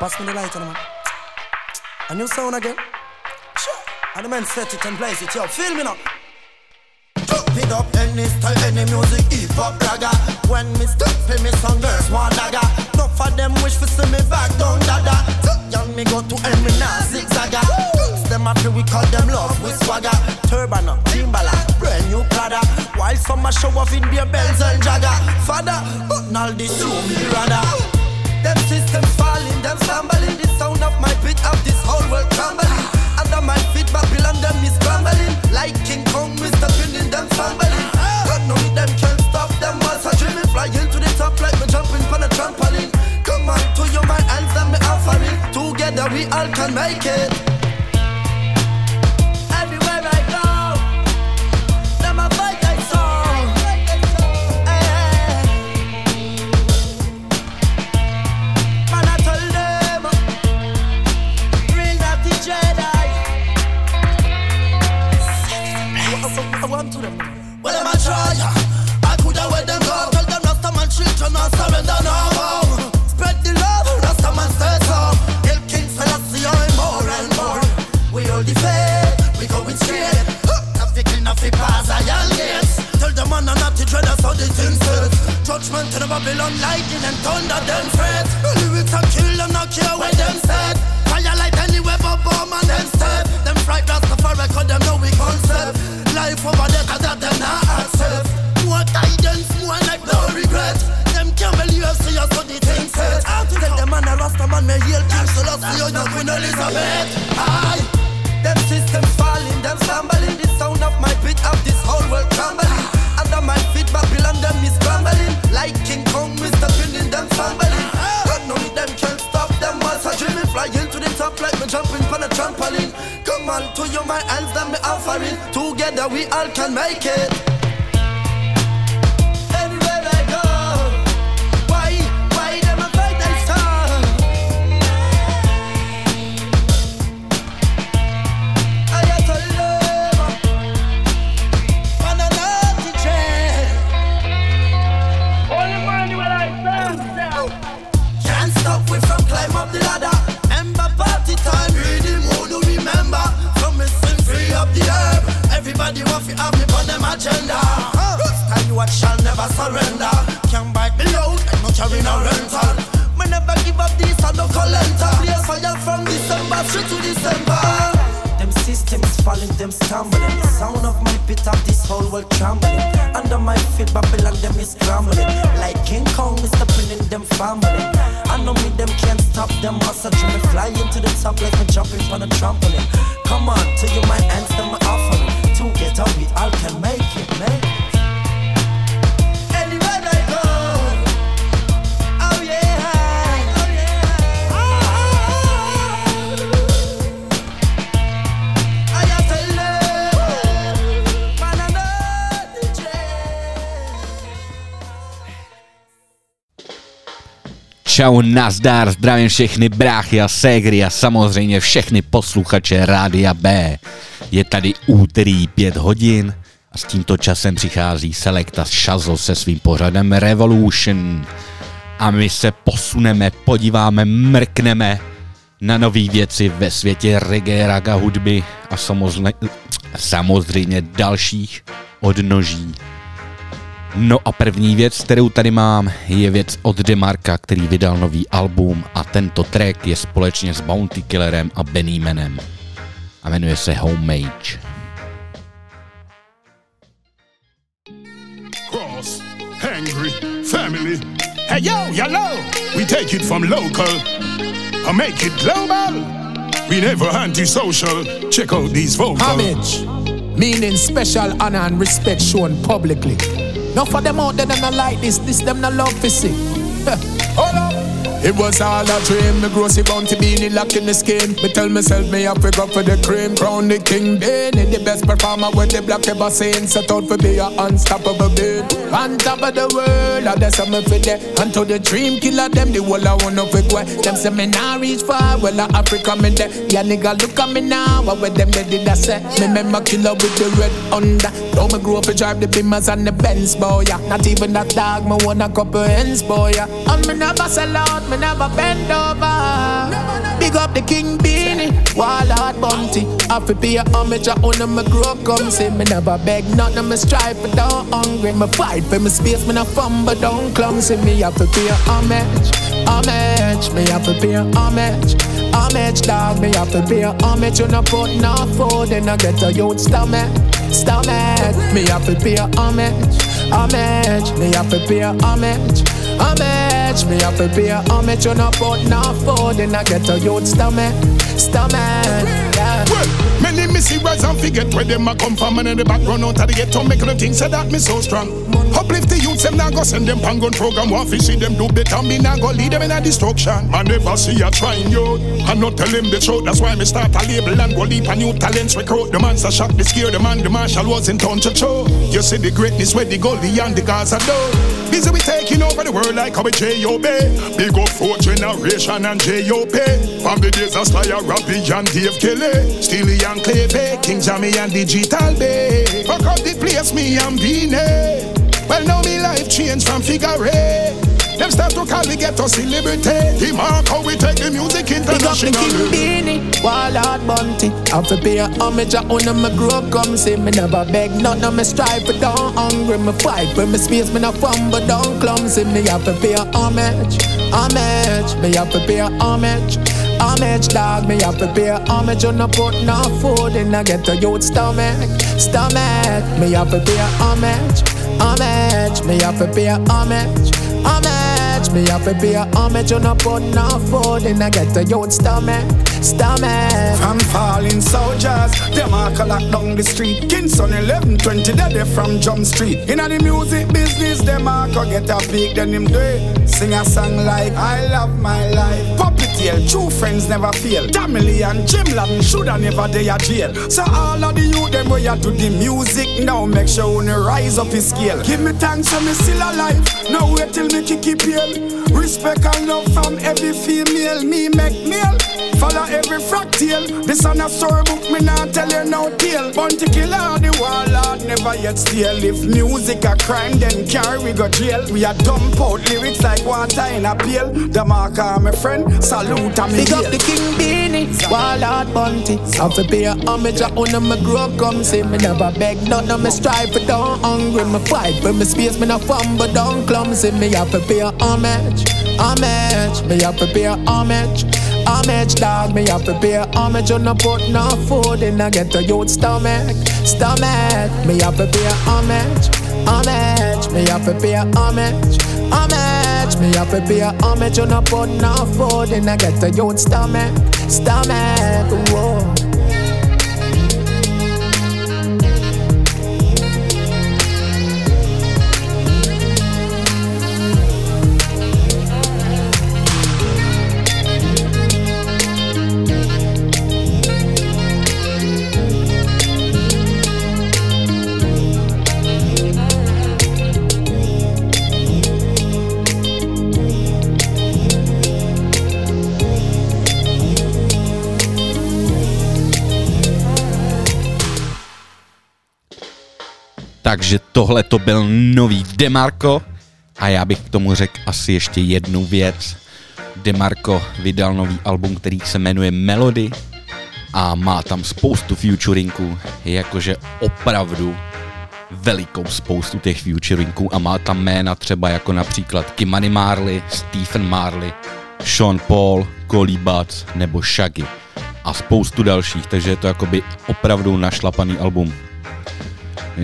Pass me the light on man. A new sound again. Sure. And the man set it and place it. Yo, feel me now. Pick up any style, any music, hip hop ragga. When me step in me song, girls want dagger. Enough of them wish for see me back down dada. Young me go to Henry now zigzagga. Them happy we call them love with swagger. Turban, Timberland, brand new Prada. While some a show off in their bells and jagger. Father, but all this room me rather. Them systems falling, them stumbling. The sound of my beat of this whole world crumbling. Under my feet, Babylon them is crumbling. Like King Kong, Mr. Pinning them fumbling. But no, them can't stop them. Once I dream flying to the top like me jumping on a trampoline. Come on, to your my hands and me offering. Together we all can make it. Babylon, lightning and thunder, them fret. The lyrics are kill them, not care where them set. Fire light anywhere but bomb and them step. Them fright Rastafari, cause them know we concept. Life over there, cause that them not accept. More guidance, more like no regret. Them can't believe see us, so the things set. Tell them man a Rasta man, may heal King Selassie, oh, no Queen Elizabeth. Aye. Them systems falling, them stumbling. The sound of my beat of this whole world crumbling. Under my feet, Babylon, them is. Like King Kong, Mr. Pinning, them fumbling. But none of them can stop them once I dream flying to the top like me jumping on a trampoline. Come on, to you my hands, them me offering. Together we all can make it. Want to have me on them agenda. Tell you what shall never surrender. Can't bite me loud, and no carry no rental. Me never give up this, I no collector. Blaze fire from December straight to December. Them systems falling, them stumbling. The sound of my beat up this whole world trembling. Under my feet, Babylon, them is scrambling. Like King Kong, Mr. Pinning, them fumbling. I know me, them can't stop them. Dream me flying to the top like me jumping on a trampoline. Come on, to you, my hands, them offering. Together we all can make it. Anywhere Čau, nazdar, zdravím všechny bráchy a ségry a samozřejmě všechny posluchače Rádia B. Je tady úterý 5 hodin a s tímto časem přichází Selecta Shazzo se svým pořadem Revolution. A my se posuneme, podíváme, mrkneme na nové věci ve světě reggae, raga hudby a samozřejmě, samozřejmě dalších odnoží. No a první věc, kterou tady mám, je věc od Demarka, který vydal nový album a tento track je společně s Bounty Killerem a Bennymanem. A jmenuje se Homemade. Cross, hungry, family. Hey yo, yellow. We take it from local and make it global. We never antisocial. Check out these vocals. Homage, meaning special honor and respect shown publicly. Now for them out there that not like this, this them not love to see. Hold up. It was all a dream, me grossy bounty beanie locked in the in the skin. Me tell myself me have to go for the cream, crown the king Benny, the best performer with the black ever seen. Set out for be a unstoppable beat. On top of the world, I just me for there. And to the dream killer, them the whole I wanna fi go. Them say me nah reach far, well a Africa me there. Yeah nigga look at me now, what with them they did I say? Me remember killer with the red under. Now me grow up to drive the Beamers and the Benz boy. Yeah. Not even that dog, me want a couple ends boy. Yeah. And me never sell out me never bend over. Big up the King Beanie, Wallard Bounty. I fi pay a homage, I own me grow come. Say me never beg, nothing me strive for, don't hungry. Me fight for me space, me no fumble, don't clumsy. Me have to pay a homage, homage. Me have to pay a homage. Homage, dog, me have to pay a homage. You no put no food, then I get a youth stomach, stomach. Me have to pay a homage, homage. Me have to pay a homage, homage. Me have to pay a homage. You no put no food, then I get a youth stomach, stomach. Yeah. Many me see rise and forget where them a come from and in the background out of the ghetto make them think say that me so strong. Uplift the youths, them now go send them pan gun program. Want fi see them do better, me now go lead them in a destruction. Man never see a trying you. I not tell him the truth, that's why me start a label and go leap a new talents recruit. The man's a shock, the scare, the man, the marshal was in town to show. You see the greatness where the goldie and the Gaza do. Busy we taking over the world like how we J.O.B. Big up four generation and J.O.P. From the days of Slayer, Rappy and Dave Kelly. Steely and Cleve, King Jammy and Digital B. Fuck up the place, me and Beanie. Well, now me life changed from figure eight. Them start to call me ghetto celebrity. The mark how we take the music Big up the King international. Beanie, Wallard Bounty. I fi pay a homage, I own me grow come. Say me never beg, nothing me strive for, don't hungry. Me fight for me space, me no fumble, don't clumsy. Me have to pay a homage, homage. Me have to pay a homage. Homage, dog, me have to pay a homage. You no put no food in, I get a youth stomach, stomach. Me have to pay a homage, homage. Me have to pay a homage, homage. Me have to pay a homage. You no put no food in, I get a youth stomach, stomach. From falling soldiers, them a collect down the street. Kingston 11, 20, they they from Jump Street. Inna the music business, them a go get a big, then him do. Sing a song like I love my life. Puppet tail, true friends never fail. Tamily and Jim Laden shoulda never dey a jail. So all of the youth them way do the music now, make sure you rise up his scale. Give me thanks, I'm still alive. Now wait till me kick it. Respect and love from every female, me make meal. Follow every fractal. This on a storybook, me not tell you no tale. Bounty killer, the warlord never yet steal. If music a crime, then carry we go jail. We a dump out lyrics like water in a pail. The marker, my friend, salute and me Big up the King Beanie. I fi pay a homage, I own me grow come. Say me never beg, nothing me strive for, don't hungry. Me fight for me space, me no fumble, don't clumsy. Me have to pay a homage, homage. Me have to pay a homage. Homage, dog, me have to pay a homage. You no put no food in, I get a youth stomach, stomach. Me have to pay a homage, homage. Me have to pay a homage, homage. Me have to pay a homage. You no put no food in, I get a youth stomach, stomach. Whoa. Takže tohle to byl nový Demarco a já bych k tomu řekl asi ještě jednu věc. Demarco vydal nový album, který se jmenuje Melody a má tam spoustu featuringů, jakože opravdu velikou spoustu těch featuringů a má tam jména třeba jako například Kimani Marley, Stephen Marley, Sean Paul, Buds nebo Shaggy a spoustu dalších, takže je to jakoby opravdu našlapaný album.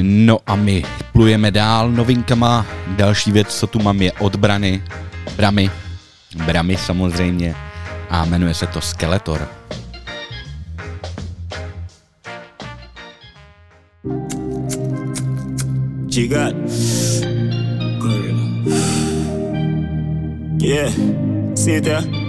No a my plujeme dál novinkama. Další věc, co tu mám, je od Brany. Bramy. Bramy samozřejmě. A jmenuje se to Skeletor. Jigat. Yeah, see it there?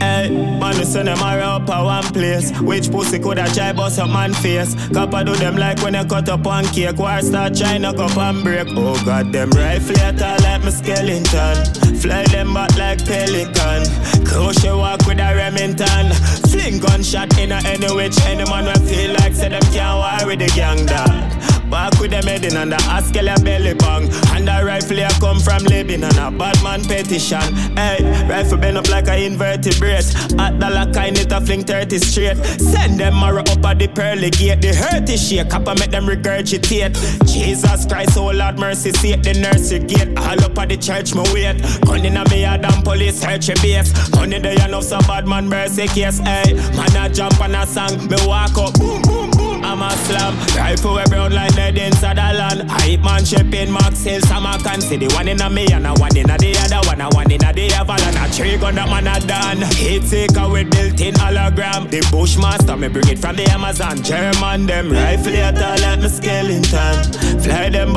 Hey, man, listen them are up at one place. Which pussy coulda try bust up man face? Copper do them like when you cut up one cake. War start trying to up and break. Oh god, them rifle at all like my skeleton. Fly them back like pelican. Crochet walk with a Remington. Fling gunshot in a any which any man will feel like say them can't war with the gang dog. Walk with them head in and the Askel belly bang. And the rifle I come from Lebanon, a bad man petition. Hey, rifle bend up like a inverted brace. At the lock, I need to fling 30 straight. Send them marrow up at the pearly gate. The hurt is shake and make them regurgitate. Jesus Christ, oh Lord, mercy, save the nursery gate. All up at the church, my wait. Gun in a me, a damn police, search a base. Honey, they know some bad man, mercy case. Hey, man, I jump on a song, me walk up, boom, boom. I'm a slam. Rifle we brown like dead inside the land. Hype man shipping Max some I can see the one in a me and a one in a the other one, a one in a the other a three gun that man a done. Hit taker with built-in hologram. The Bushmaster me bring it from the Amazon. German them rifle it all like me skeleton.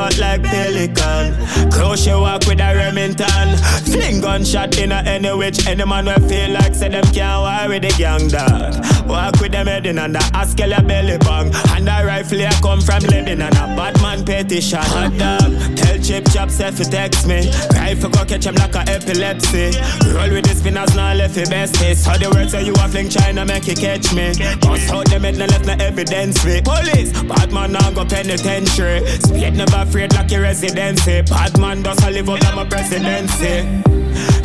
Back like pelican. Your walk with a Remington. Fling gunshot in a any which any man will feel like say them can't war with the gang dog. Walk with them head in and the Askel belly bang. And the rifle I come from Lebanon, a bad man petition. Hot dog, tell Chip Chop self to text me. Rifle go catch him like a epilepsy. Roll with the spinners, now left the best taste. How the words say you a fling China, make you catch me. Bust out them head, no left no evidence free. Police, bad man now go penitentiary. Speed never afraid like your residency. Bad man does live out of my presidency.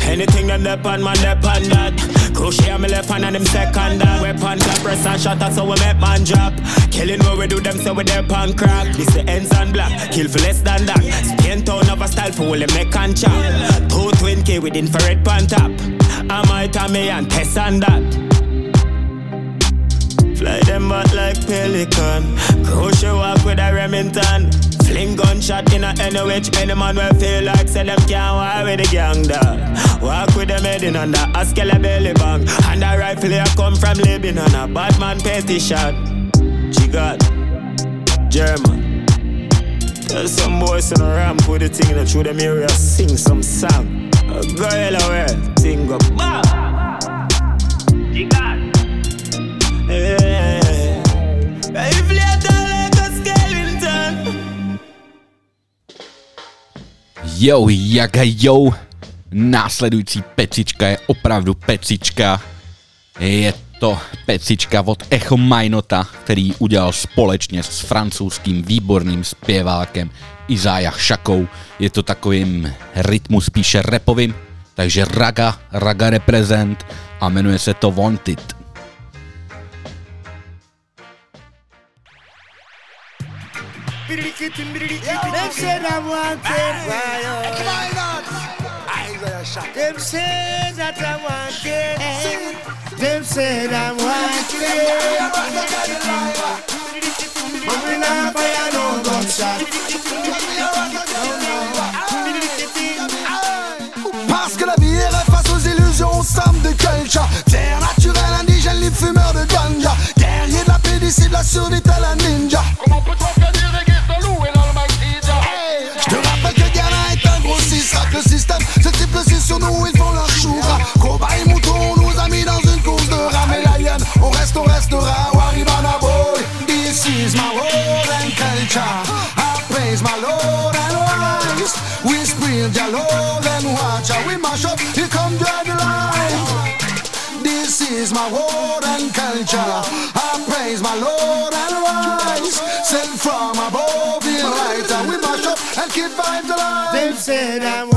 Anything them left on man, left on that. Crochet me left hand and them second that. Weapon that press and shot, that's how we make man drop. Killing what we do them so we their pan crack. This the ends and black, kill for less than that. Spain town of a style for all them neck and chop. Two twin K with infrared pan top. I might have me and test on that. Fly them back like pelican. Crochet walk with a Remington. Fling gunshot in a any which any man will feel like say them can't war with the gang dog. Walk with them head in and the Askel belly bang. And the rifle here come from Lebanon. A bad man petty shot. Jigad, German. Tell some boys in a ramp with the thing that through them area sing some song. Go hello well, thing go bah. Jigad. Yeah. Jo, jaga jo. Následující pecička je opravdu pecička. Je to pecička od Echo Minota, který udělal společně s francouzským výborným zpěvákem Izájach Šakou. Je to takovým rytmu spíše repovým, takže raga, raga reprezent a jmenuje se to Wanted. Parce que la vie est face aux illusions, on de culture. Terre naturelle, indigène, les fumeurs de ganja. Guerrier de la pédicide, la surdité, la ninja. Comment le système, ce type six sur nous, ils font leur choura. Cobaye mouton, on nous a mis dans une course de rame et la hyène On reste, on restera, Waribana boy This is my world and culture. I praise my Lord and rise We spread your love and watch how we mash up. Here come drag life this is my word and culture. I praise my Lord and rise. Sent from above the light, and we mash up and keep vibes alive. Them said I'm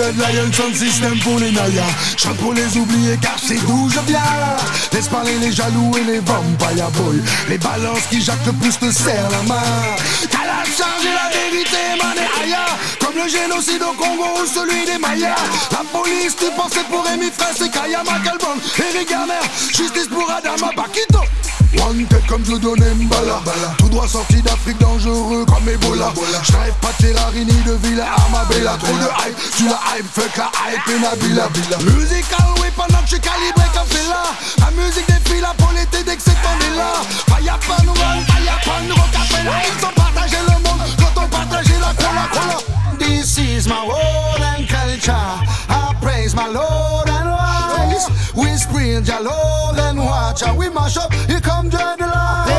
Dread, Lion Sound pour les naïas. Chante pour les oublier car c'est d'où je viens. Laisse parler les jaloux et les vampire boys. Les balances qui jactent le plus te serrent la main. T'as la charge et la vérité mané ailleurs. Comme le génocide au Congo ou celui des Mayas. La police, tu pensais pour Rémi Fraisse et Kayama Kalbon. Eric Garner, justice pour Adama Bakito. Wanted comme je donnais Mbala Tout droit sorti d'Afrique dangereux comme Ebola. Je rêve pas de Ferrari ni de Villa Armabella Trop de hype, tu la hype, fuck la hype et Nabila. Musical, que je suis calibré comme là La musique défile pour l'été dès que c'est on est là. Faya pas nous rocapella Ils ont partagé le monde quand on partageait la cola cola. This is my world and culture. I praise my Lord We spray and then watch how we mash up. You come join the line.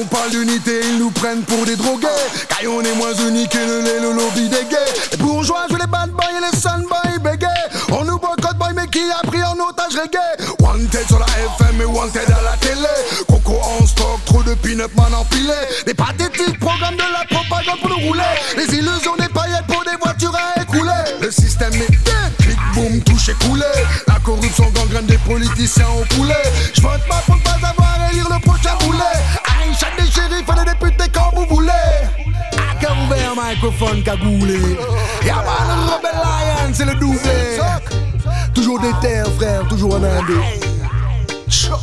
On parle d'unité, ils nous prennent pour des drogués. Car on est moins unis que le, le, le lobby des gays. Les bourgeois jouent les bad boys et les sun boys bégayent. On nous boycotte boy, mais qui a pris en otage reggae? Wanted sur la FM et wanted à la télé. Coco en stock, trop de pin-up man empilé. Des pathétiques programmes de la propagande pour nous rouler. Les illusions des paillettes pour des voitures à écouler. Le système est dead, clic boom, touche et coulé. La corruption gangrène des politiciens au poulet. J'vote pas pour microphone cagoulé. Y'a pas le Rebel Lion, c'est le doublé. Toujours des terres, frère, toujours un indé. No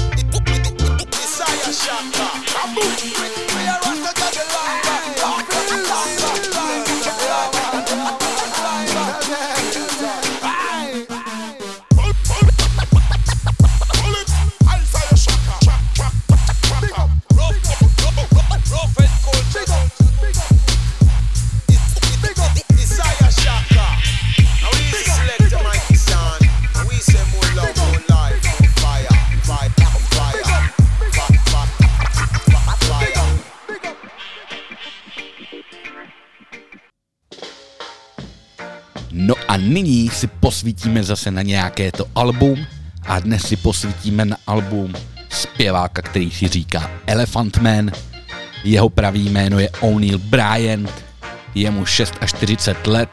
nyní si posvítíme zase na nějaké to album a dnes si posvítíme na album zpěváka, který si říká Elephant Man. Jeho pravý jméno je O'Neill Bryant, je mu 6 až 40 let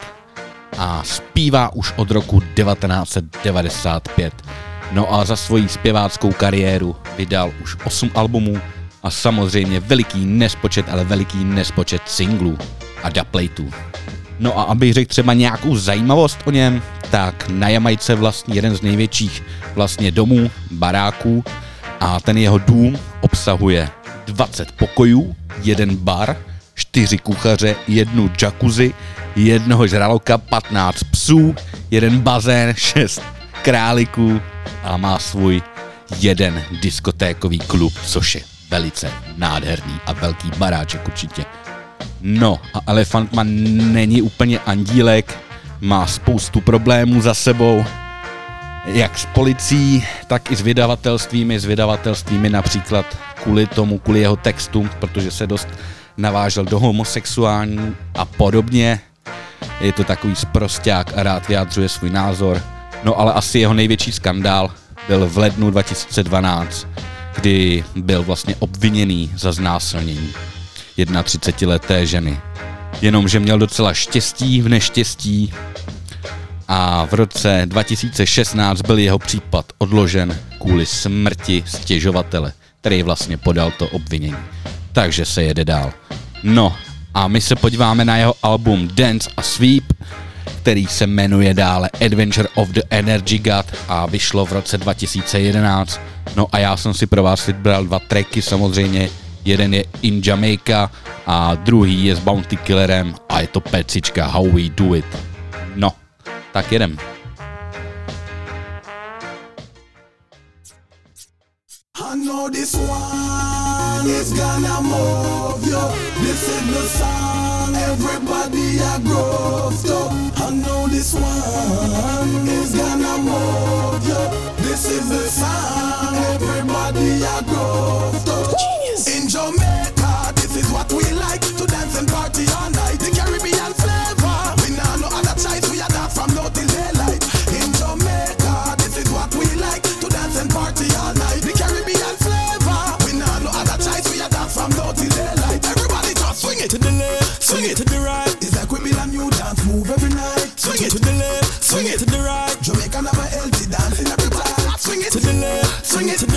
a zpívá už od roku 1995. No a za svoji zpěváckou kariéru vydal už 8 albumů a samozřejmě veliký nespočet, ale veliký nespočet singlů a dubplateů. No a abych řekl třeba nějakou zajímavost o něm, tak na Jamajce vlastně jeden z největších vlastně domů, baráků a ten jeho dům obsahuje 20 pokojů, jeden bar, čtyři kuchaře, jednu jacuzzi, jednoho žraloka, 15 psů, jeden bazén, 6 králiků a má svůj jeden diskotékový klub, což je velice nádherný a velký baráček určitě. No a Elefant Man není úplně andílek, má spoustu problémů za sebou, jak s policií, tak i s vydavatelstvými, s vydavatelstvými například kvůli tomu, kvůli jeho textu, protože se dost navážel do homosexuální a podobně. Je to takový sprosták a rád vyjádřuje svůj názor. No ale asi jeho největší skandál byl v lednu 2012, kdy byl vlastně obviněný za znásilnění 31-leté ženy. Jenomže měl docela štěstí v neštěstí a v roce 2016 byl jeho případ odložen kvůli smrti stěžovatele, který vlastně podal to obvinění. Takže se jede dál. No a my se podíváme na jeho album Dance a Sweep, který se jmenuje dále Adventure of the Energy God a vyšlo v roce 2011. No a já jsem si pro vás vybral dva tracky samozřejmě, jeden je In Jamaica a druhý je s Bounty Killerem a je to pecička How We Do It. No, tak jedem. I this one is gonna move you. This is the song everybody a groove to. I know this one is gonna move you. This is the song everybody to. In Jamaica, this is what we like to dance and party all night. The Caribbean flavor. We now no other choice. We are that from now till daylight. In Jamaica, this is what we like to dance and party all night. The Caribbean flavor. We now no other choice. We are that from now till daylight. Everybody just swing it To the left, swing it to the right. It's like we be a new dance move every night. Swing it to the left, swing it to the right. Jamaica never healthy which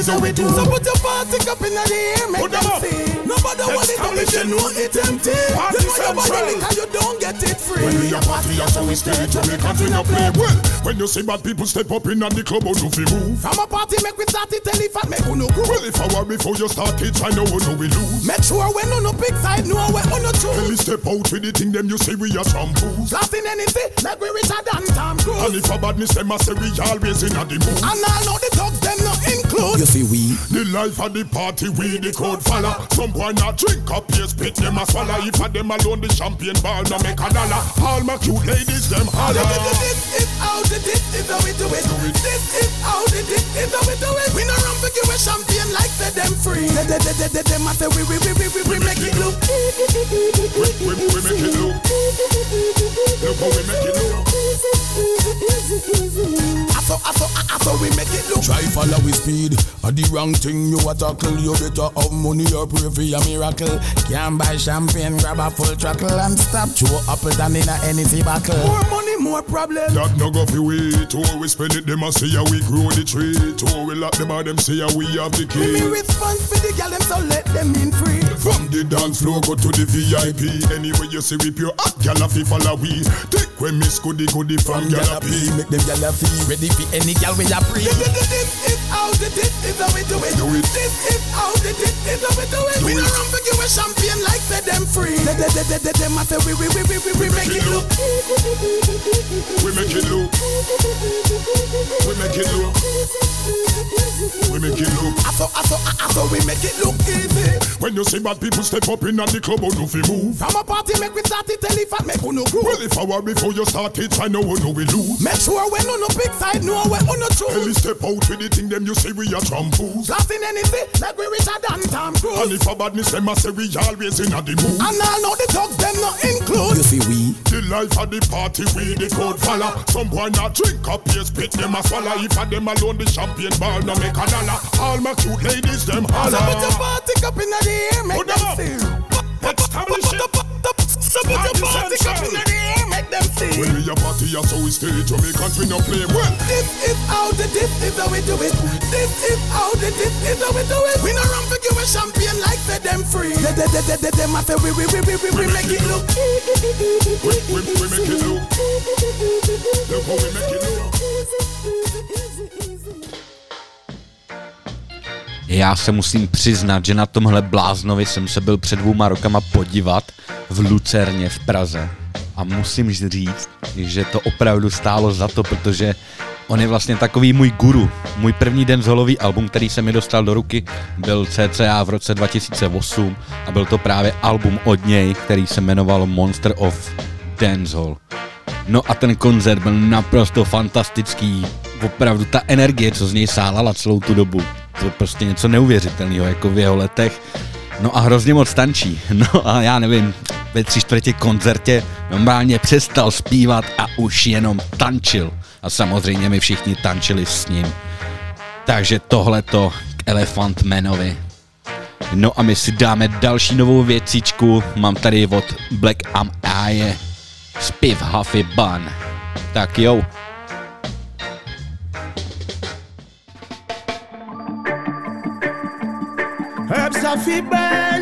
is how we do So put your party cup in the air, make Put them them see. Nobody want it up if you know it empty. Party You know your body liquor, you don't get it free. When we a party, that's how we stay. Jamaican we no play. Well, when you see bad people step up in at the club, how do we move? From a party, make we start it, tell if I make you oh, no groove. Well, if I were before you start it, I know oh, how we lose. Make sure when on no big side, know where on no Tell me choose. step out with the thing, them you say we are shampoos. Blasting anything, like we Richard and Tom Cruise. And Cruise. if a badness, them a say we always in a the mood. And all know the dogs, them not include. You see we. The life of the party, we the crowd follow. Some boy not drink up, yes, spit them a swallow. If a them alone, the champagne bar no make a dollar. All my cute ladies, them holler. This is how the this is how we do it. This is how the this is how we do it. We no run for give a champagne like say them free. They they they they them a say we we we we we we make it look. We, we, we make it look. Look how we make it look. I saw I saw I saw we make it look. Try follow with speed. A the wrong thing you a tackle. You better have money or pray for a miracle. Can't buy champagne, grab a full truckle and stop. Throw apple down in a anything buckle. More money, more problem. That no go fi wait. Oh, we spend it, them a say how we grow the tree. Oh, we lock them out, them say how we have the Me key. response for the gal them so let them in free. From the dance floor go to the VIP. Anyway you see we pure hot gal a fi follow we. Take when miss goody goody from gal a pee. Make them gyal a feel ready for any gyal we a pre. How the this is how we do it. Do it. This is how the this is how we do it. We no run for give a champagne like say them free. They they they they they them a say we we we we we we make it look. We make it look. We make it look. We make it look. I saw I saw I saw we make it look easy. When you see bad people step up in at the club, how do fi move? From a party make we start it, tell if I make uno groove. Well, if I were before you start it, I know how no we lose. Make sure when on the big side, know where on the Tell me step out with the thing, them you say we are trampoos. Blasting anything like we Richard and Tom And Cruise. And if a badness, them a say we always in a the mood. And all know the dogs them not include. You see we. The life of the party, we the crowd follow. Some boy not drink up, yes, spit them a swallow. If a them alone, the champagne bar no make a dollar. All my cute ladies, them So put your holler. party cup in the air, make Put them them up. see. Establish it. So put your party cup in the air, see. When we a party, so we stay Jamaicans, we no play well. This is how the this is how we do it. This is how the this is how we do it. We no run for give a champion like say them free. They, they, they, they, they, them a say we, we, we, we, we, we make it look. We, we, we make it look. Look how we make it look. Já se musím přiznat, že na tomhle bláznovi jsem se byl před dvouma rokama podívat v Lucerně v Praze. A musím říct, že to opravdu stálo za to, protože on je vlastně takový můj guru. Můj první den zholový album, který se mi dostal do ruky, byl CCA v roce 2008 a byl to právě album od něj, který se jmenoval Monster of Dancehall. No a ten koncert byl naprosto fantastický. Opravdu ta energie, co z něj sálala celou tu dobu, to je prostě něco neuvěřitelného, jako v jeho letech. No a hrozně moc tančí. No a já nevím, ve tři čtvrtě koncertě normálně přestal zpívat a už jenom tančil. A samozřejmě my všichni tančili s ním. Takže tohleto k Elephant Manovi. No a my si dáme další novou věcičku. Mám tady od Black Am Eye Spiv Huffy Bun. Tak jo. Herbs burn, burn.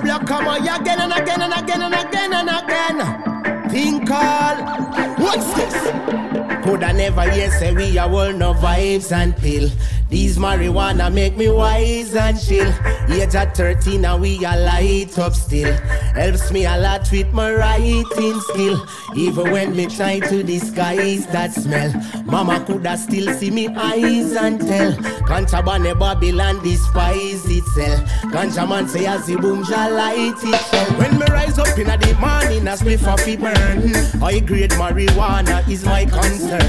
A black come again and again and again and again and again. Think call. What's this? Could I never hear say we are all no vibes and pill. These marijuana make me wise and chill. Age at 13 and we are light up still. Helps me a lot with my writing skill. Even when me try to disguise that smell. Mama coulda still see me eyes and tell. Contraband Babylon despise itself. Ganja man say as the boom shall light itself. When me rise up in the morning, a spliff off it burn. High grade marijuana is my concern.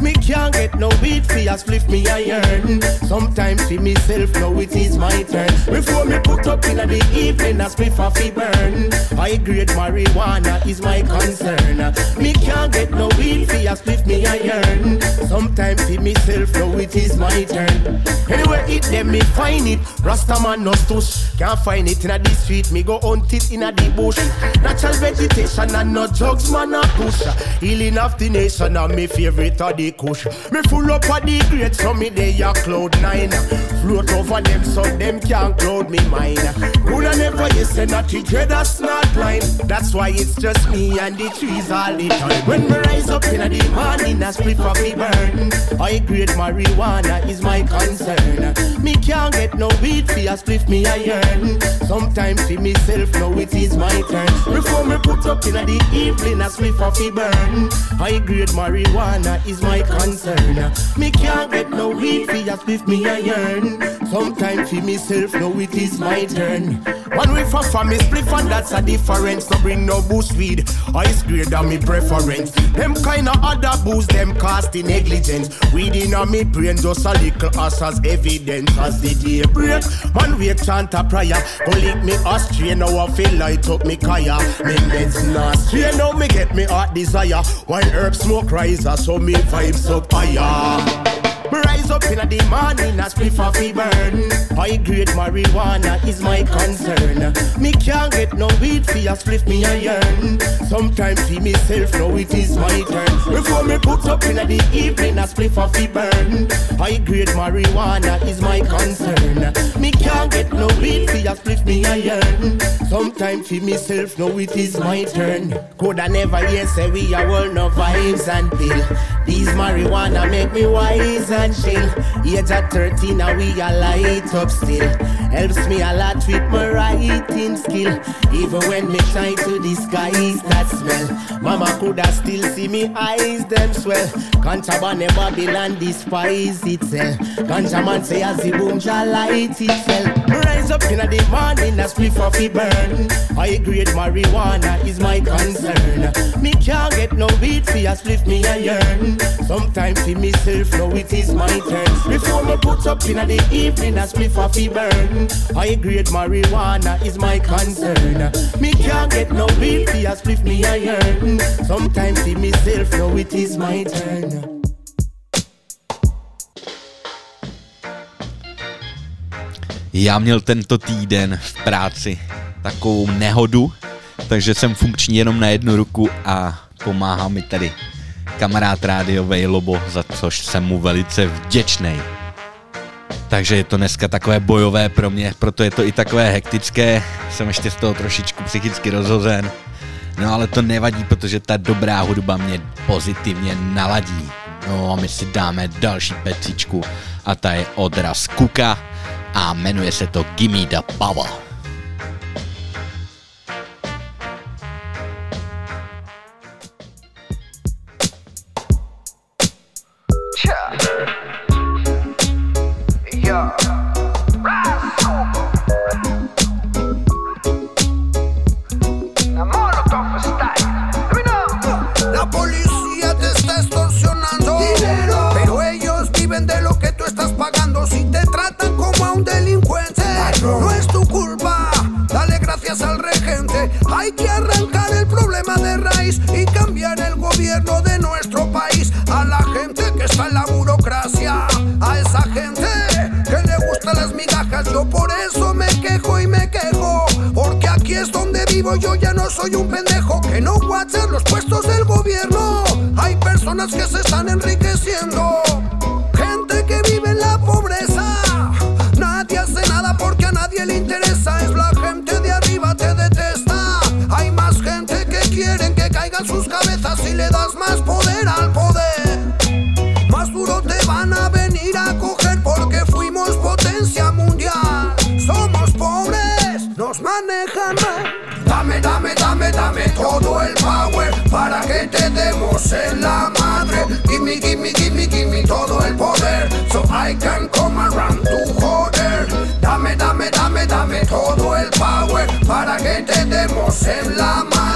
Me can't get no beat for a spliff me iron. Sometimes for myself, now it is my turn. Before me put up in the evening, a spliff off it burn. High grade marijuana is my concern. Me can't get no weed for a spliff me iron. Sometimes for myself, now it is my turn. Anywhere it them me find it. Rasta man no stush. Can't find it in a the street. Me go hunt it in a the bush. Natural vegetation and no drugs man a push. Healing of the nation and me favorite of the kush. Me full up of the great so me they a cloud nine. Float over them so them can't cloud me mine. Coulda never not to dread that's not blind. That's why it's just me and the trees all the time. When me rise up in the morning, a split for me burn. High grade marijuana is my concern. Me can't get no weed for a spliff me iron. Sometimes for myself, now it is my turn. Before me put up in the evening, a spliff for me burn. High grade marijuana is my concern. Me can't get no weed for a spliff me iron. Sometimes for myself, now it is my turn. One way for for me spliff and that's a difference. No bring no boost weed. Ice grade and me preference. Them kind of other booze, them cast in negligence. Weed in a me brain just a little us as evidence as the day break. One way chant a prayer. Go link me astray now I feel light up me kaya. Me meds not stray now me get me heart desire. One herb smoke riser so me vibes up higher. Me rise up in the morning, a spliff off me burn. High grade marijuana is my concern. Me can't get no weed for a spliff me a iron. Sometimes for myself, know it is my turn. Before me put up in the evening, a spliff off me burn. High grade marijuana is my concern. Me can't get no weed for a spliff me a iron. Sometimes for myself, know it is my turn. Coulda never hear say we are all no vibes pill. These marijuana make me wise and chill. Age at 13 and we are light up still. Helps me a lot with my writing skill. Even when me try to disguise that smell. Mama coulda still see me eyes them swell. Contraband Babylon despise itself. Man say as the boom shall light itself. Rise up in the morning, a spliff off it burn. High grade marijuana is my concern. Me can't get no weed for a spliff me iron. Sometimes for myself, now it is my turn. Before me put up in the evening, a spliff off it burn. High grade marijuana is my concern. Me can't get no weed for a spliff me iron. Sometimes for myself, now it is my turn. Já měl tento týden v práci takovou nehodu, takže jsem funkční jenom na jednu ruku a pomáhá mi tady kamarád rádiovej Lobo, za což jsem mu velice vděčný. Takže je to dneska takové bojové pro mě, proto je to i takové hektické, jsem ještě z toho trošičku psychicky rozhozen. No ale to nevadí, protože ta dobrá hudba mě pozitivně naladí. No a my si dáme další pecičku a ta je odraz Kuka a jmenuje se to Gimme the Power. Yo que se están enriqueciendo, gente que vive en la pobreza. Nadie hace nada porque a nadie le interesa, es la gente de arriba te detesta. Hay más gente que quieren que caigan sus cabezas y le das más poder al poder. Más duro te van a venir a coger porque fuimos potencia mundial. Somos pobres, nos manejan mal dame, dame, dame todo el power para que te demos en la bailemos en la mano.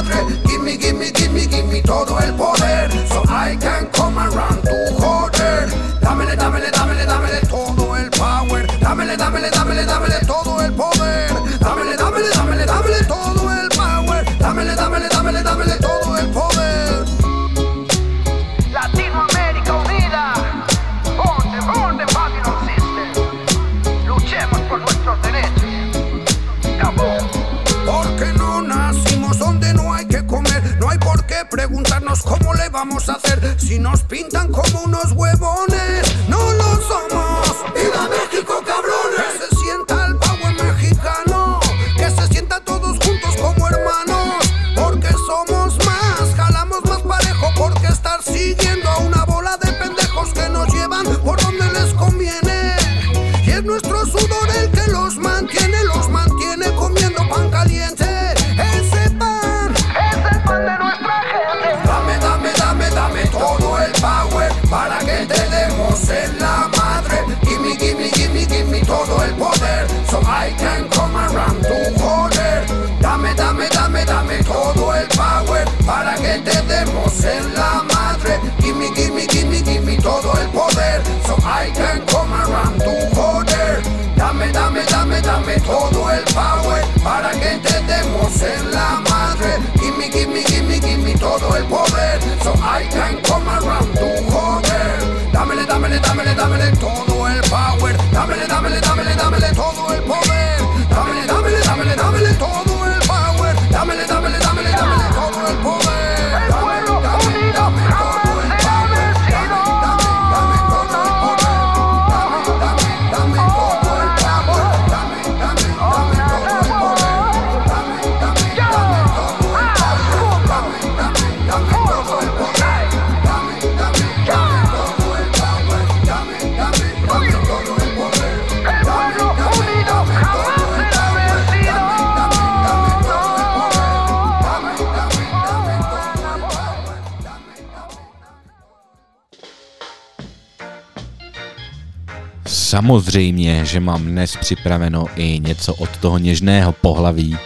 Samozřejmě, že mám dnes připraveno i něco od toho něžného pohlaví,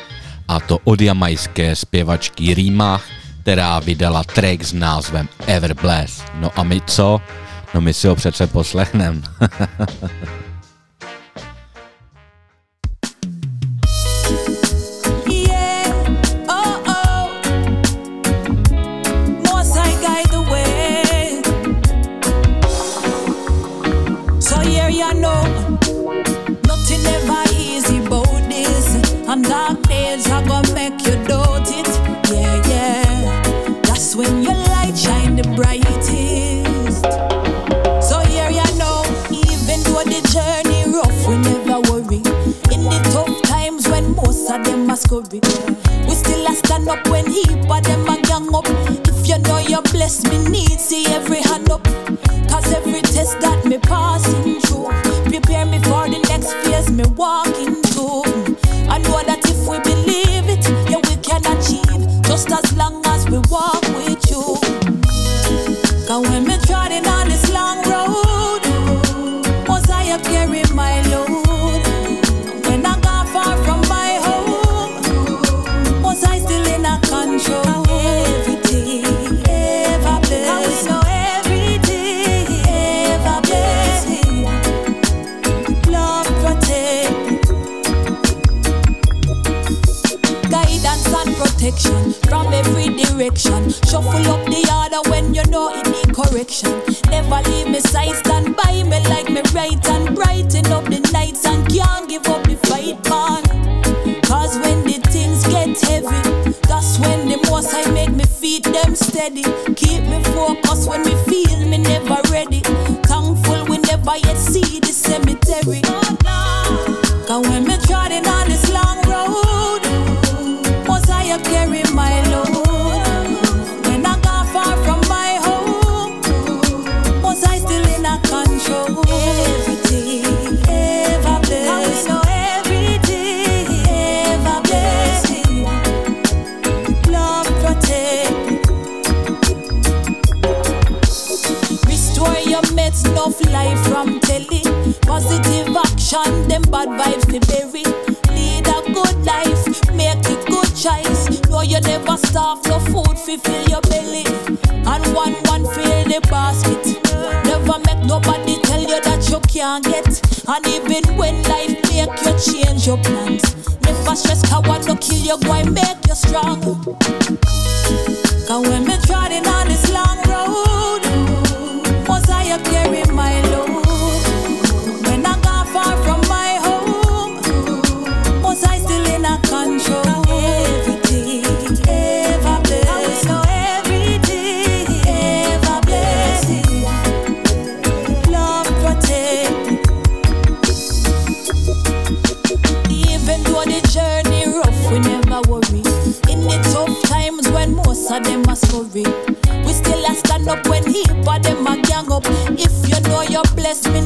a to od jamajské zpěvačky Rýmach, která vydala track s názvem Everbless. No a my co? No my si ho přece poslechneme. stand up when he of them a gang up. If you know you bless me, need see every hand up. Cause every test that me passing through, prepare me for the next phase me walking through. I know that if we believe it, yeah we can achieve. Just as long as we walk with you. Cause when me Shuffle up the order when you know it need correction. One scurry, we still a stand up when he of them a gang up. If you know you're blessed, me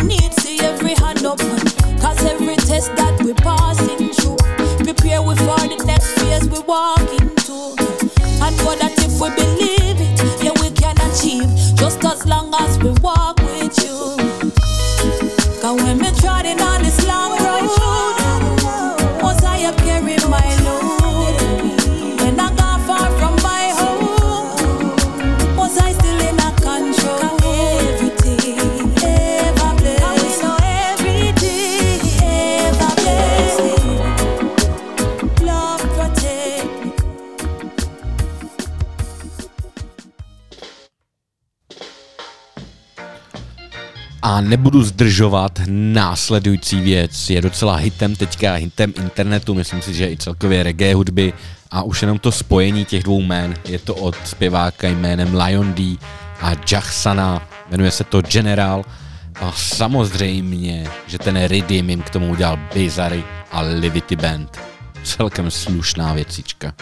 nebudu zdržovat, následující věc je docela hitem teďka, hitem internetu, myslím si, že i celkově reggae hudby a už jenom to spojení těch dvou jmén, je to od zpěváka jménem Lion D a Jahsana, jmenuje se to General a samozřejmě, že ten Riddim jim k tomu udělal Bizarry a Livity Band. Celkem slušná věcička.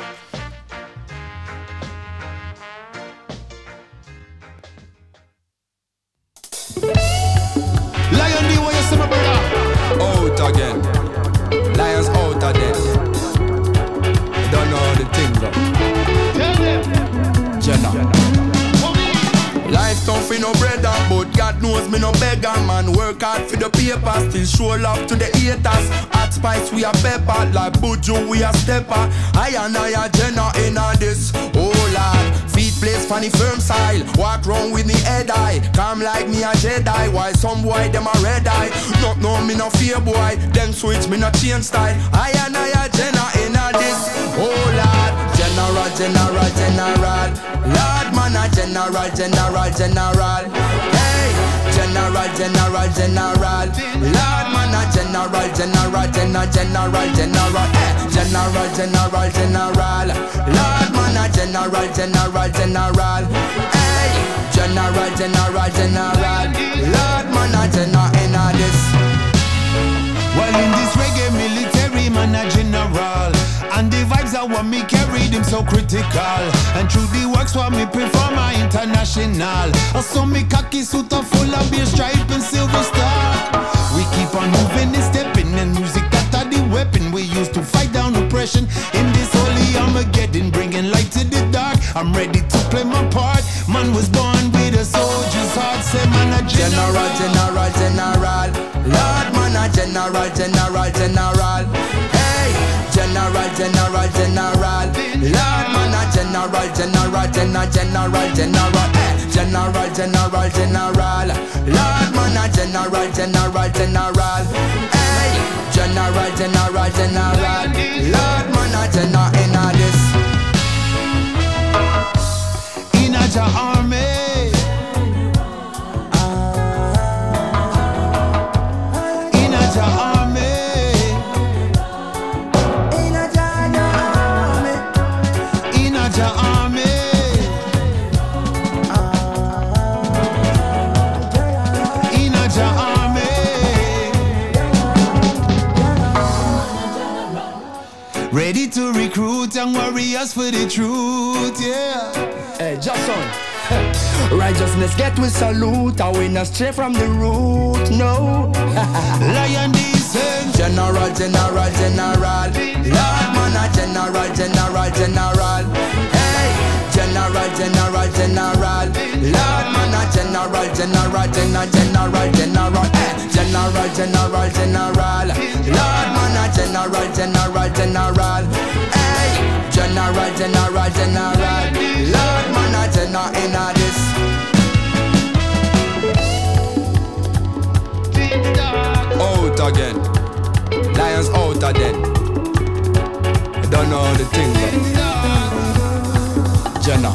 Knows me no beggar man. Work hard for the paper, still show love to the haters. Hot spice we a pepper, like Buju we a stepper. I and I a Jenna in a this. Oh lord, feet place funny firm style. Walk round with me head high, come like me a Jedi. Why some boy them a red eye? Not know me no fear boy, them switch me no change style. I and I a Jenna in a this. Oh lord, general, general, general. Lord man a general, general, general. Hey, general, general, general. Lord man a general, general, general, general, general. Hey, general, general, general. Lord man a general, general, general. Hey, general, general, general. Lord man a general in this. Well, in this reggae military man a general. And the vibes are what me carry them so critical. And through the works what me perform my international. I saw me cocky suit of full of beer stripe and silver star. We keep on moving and stepping and music that are the weapon we use to fight down oppression. In this holy Armageddon, bringing light to the dark. I'm ready to play my part. Man was born with a soldier's heart. Say man a General, general, general. Lord man a general, general, general. General, general, general. Lord man a general, general, general, general, general. Hey, general, general, general. Lord man a general, general, general. Hey, general, general, general. Lord man a general in all this. in a warriors for the truth, yeah. Hey, Jackson. Righteousness get we salute, I win us straight from the root. No, Lion descend. General, general, general. Lord man a general, general, general. General, general, general. Lord man a general, general, general, general, general. Hey, general, general, general. Lord man a general, general, general. Hey, general, general, general. Lord man a general in a this. Out again. Lions out again. Don't know the thing, but Jenna.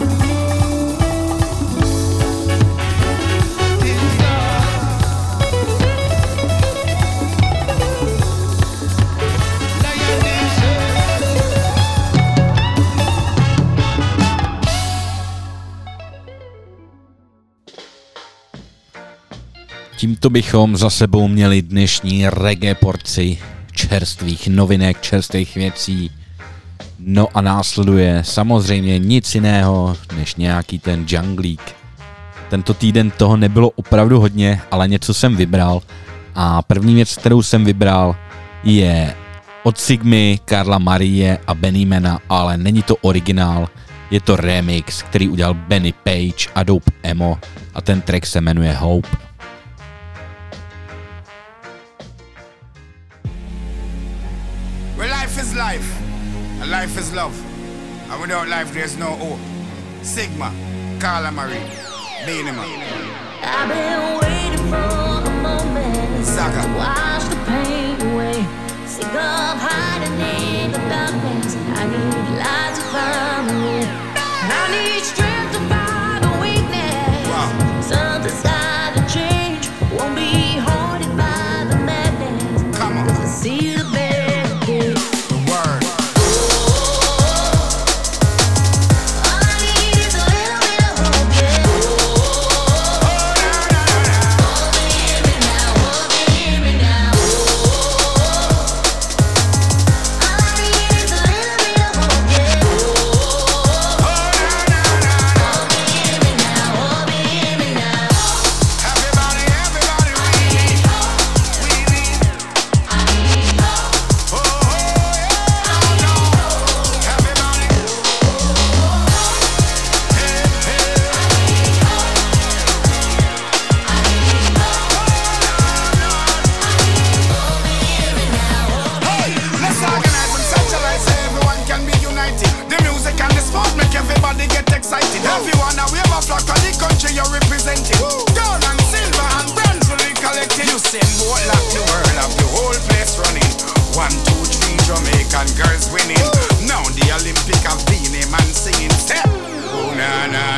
Tímto bychom za sebou měli dnešní reggae porci čerstvých novinek, čerstvých věcí. No a následuje samozřejmě nic jiného než nějaký ten junglík. Tento týden toho nebylo opravdu hodně, ale něco jsem vybral. A první věc, kterou jsem vybral, je od Sigmy, Karla Marie a Benimena, ale není to originál, je to remix, který udělal Benny Page a Dope Emo a ten track se jmenuje Hope. Life is love. And without life, there's no hope. Sigma, Carla Marie, Beenie Man. I've been waiting for the moment Saga. to wash the pain away. Sick of hiding in the darkness. I need light to find the. I need strength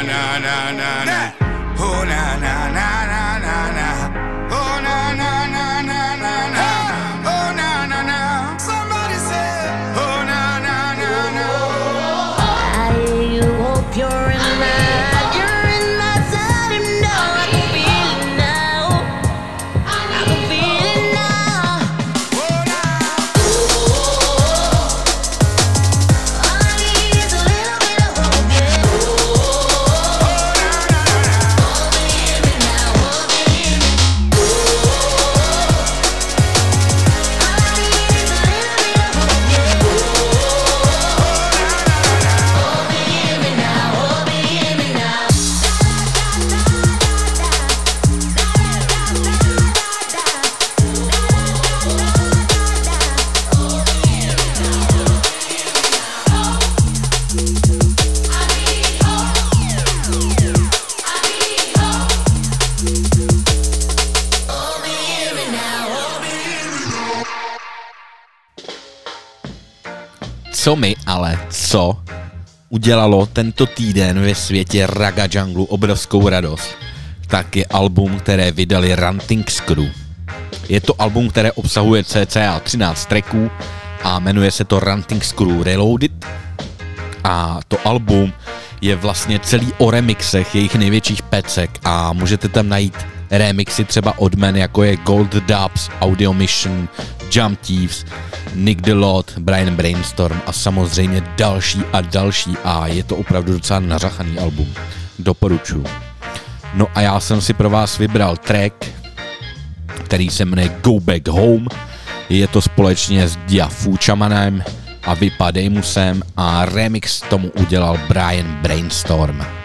na na na na co mi, ale co udělalo tento týden ve světě Raga Jungle obrovskou radost, tak je album, které vydali Ranting Screw. Je to album, které obsahuje cca 13 tracků a jmenuje se to Ranting Screw Reloaded a to album je vlastně celý o remixech jejich největších pecek a můžete tam najít remixy třeba od men, jako je Gold Dubs, Audio Mission, Jump Thieves, Nick Delot, Brian Brainstorm a samozřejmě další a další a je to opravdu docela nařachaný album. Doporučuji. No a já jsem si pro vás vybral track, který se jmenuje Go Back Home. Je to společně s Diafu Chamanem a Vypadej musem a remix tomu udělal Brian Brainstorm.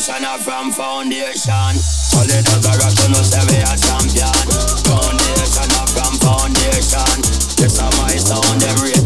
Foundation are from foundation. Solid as a rock, no we a champion. Foundation are from foundation. This is my sound every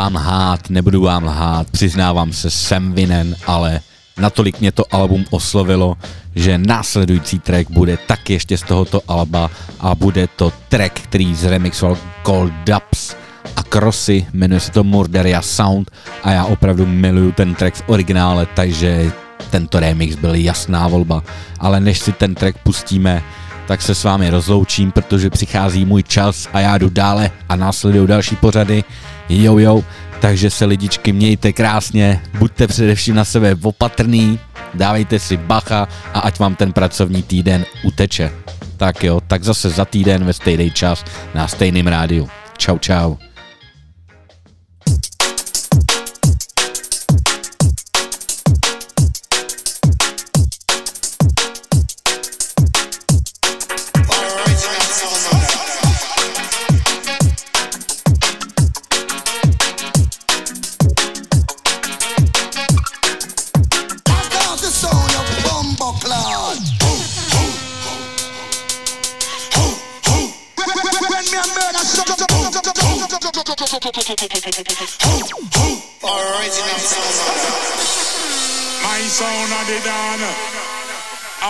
vám lhát, nebudu vám lhát, přiznávám se, jsem vinen, ale natolik mě to album oslovilo, že následující track bude tak ještě z tohoto alba a bude to track, který zremixoval Cold Dubs a Crossy, jmenuje se to Murderia Sound a já opravdu miluju ten track v originále, takže tento remix byl jasná volba. Ale než si ten track pustíme, tak se s vámi rozloučím, protože přichází můj čas a já jdu dále a následují další pořady. Jo, jo, takže se lidičky mějte krásně, buďte především na sebe opatrný, dávejte si bacha a ať vám ten pracovní týden uteče. Tak jo, tak zase za týden ve stejný čas na stejném rádiu. Čau, čau.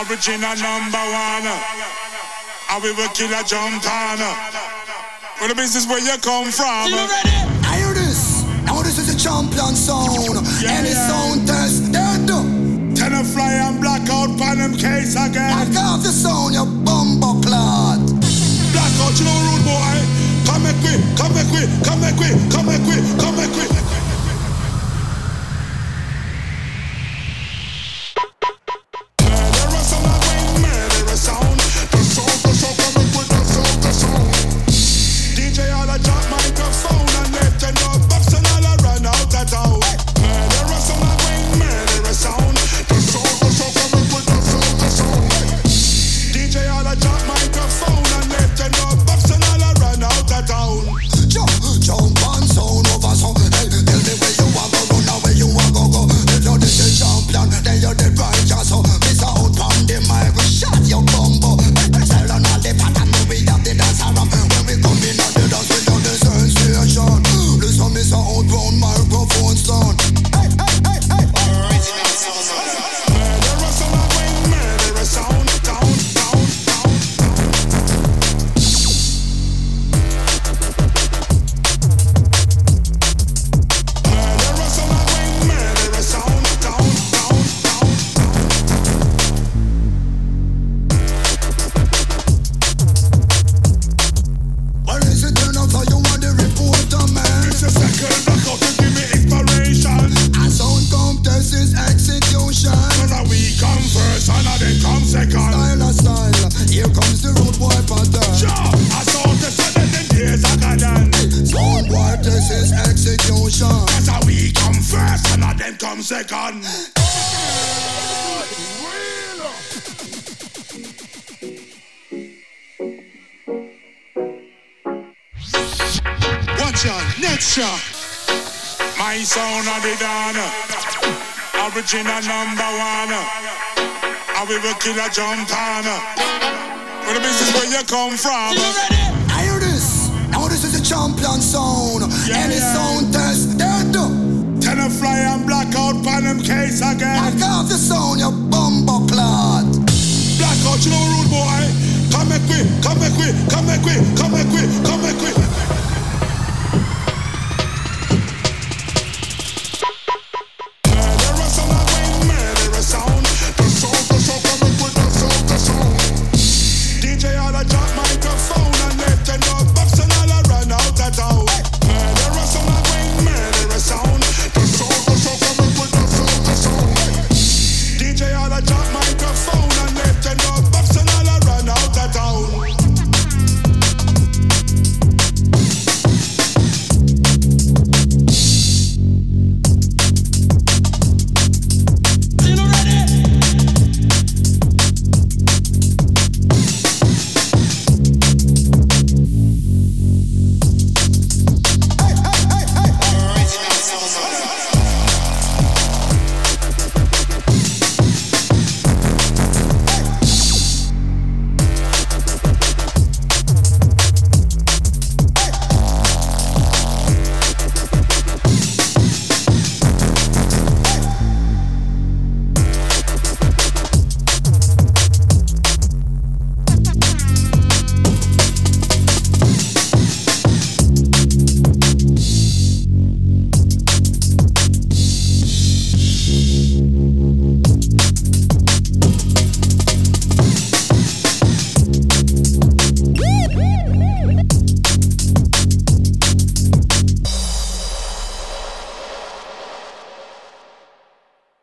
Original number one. I we will kill a jump on. Well, the business where you come from. You ready? I hear this. Now this is a champion sound. Yeah, Any yeah. sound test, they're done. Tell them fly and black out pan them case again. I got the sound, you bumbo clot. Black out, you know rude boy. Come come quick, come quick, come quick, come back out for them case again. Knock off the sound, you bumbo you know, rude boy. Come back, we, come back, we, come back, we, come back, we, come back, we.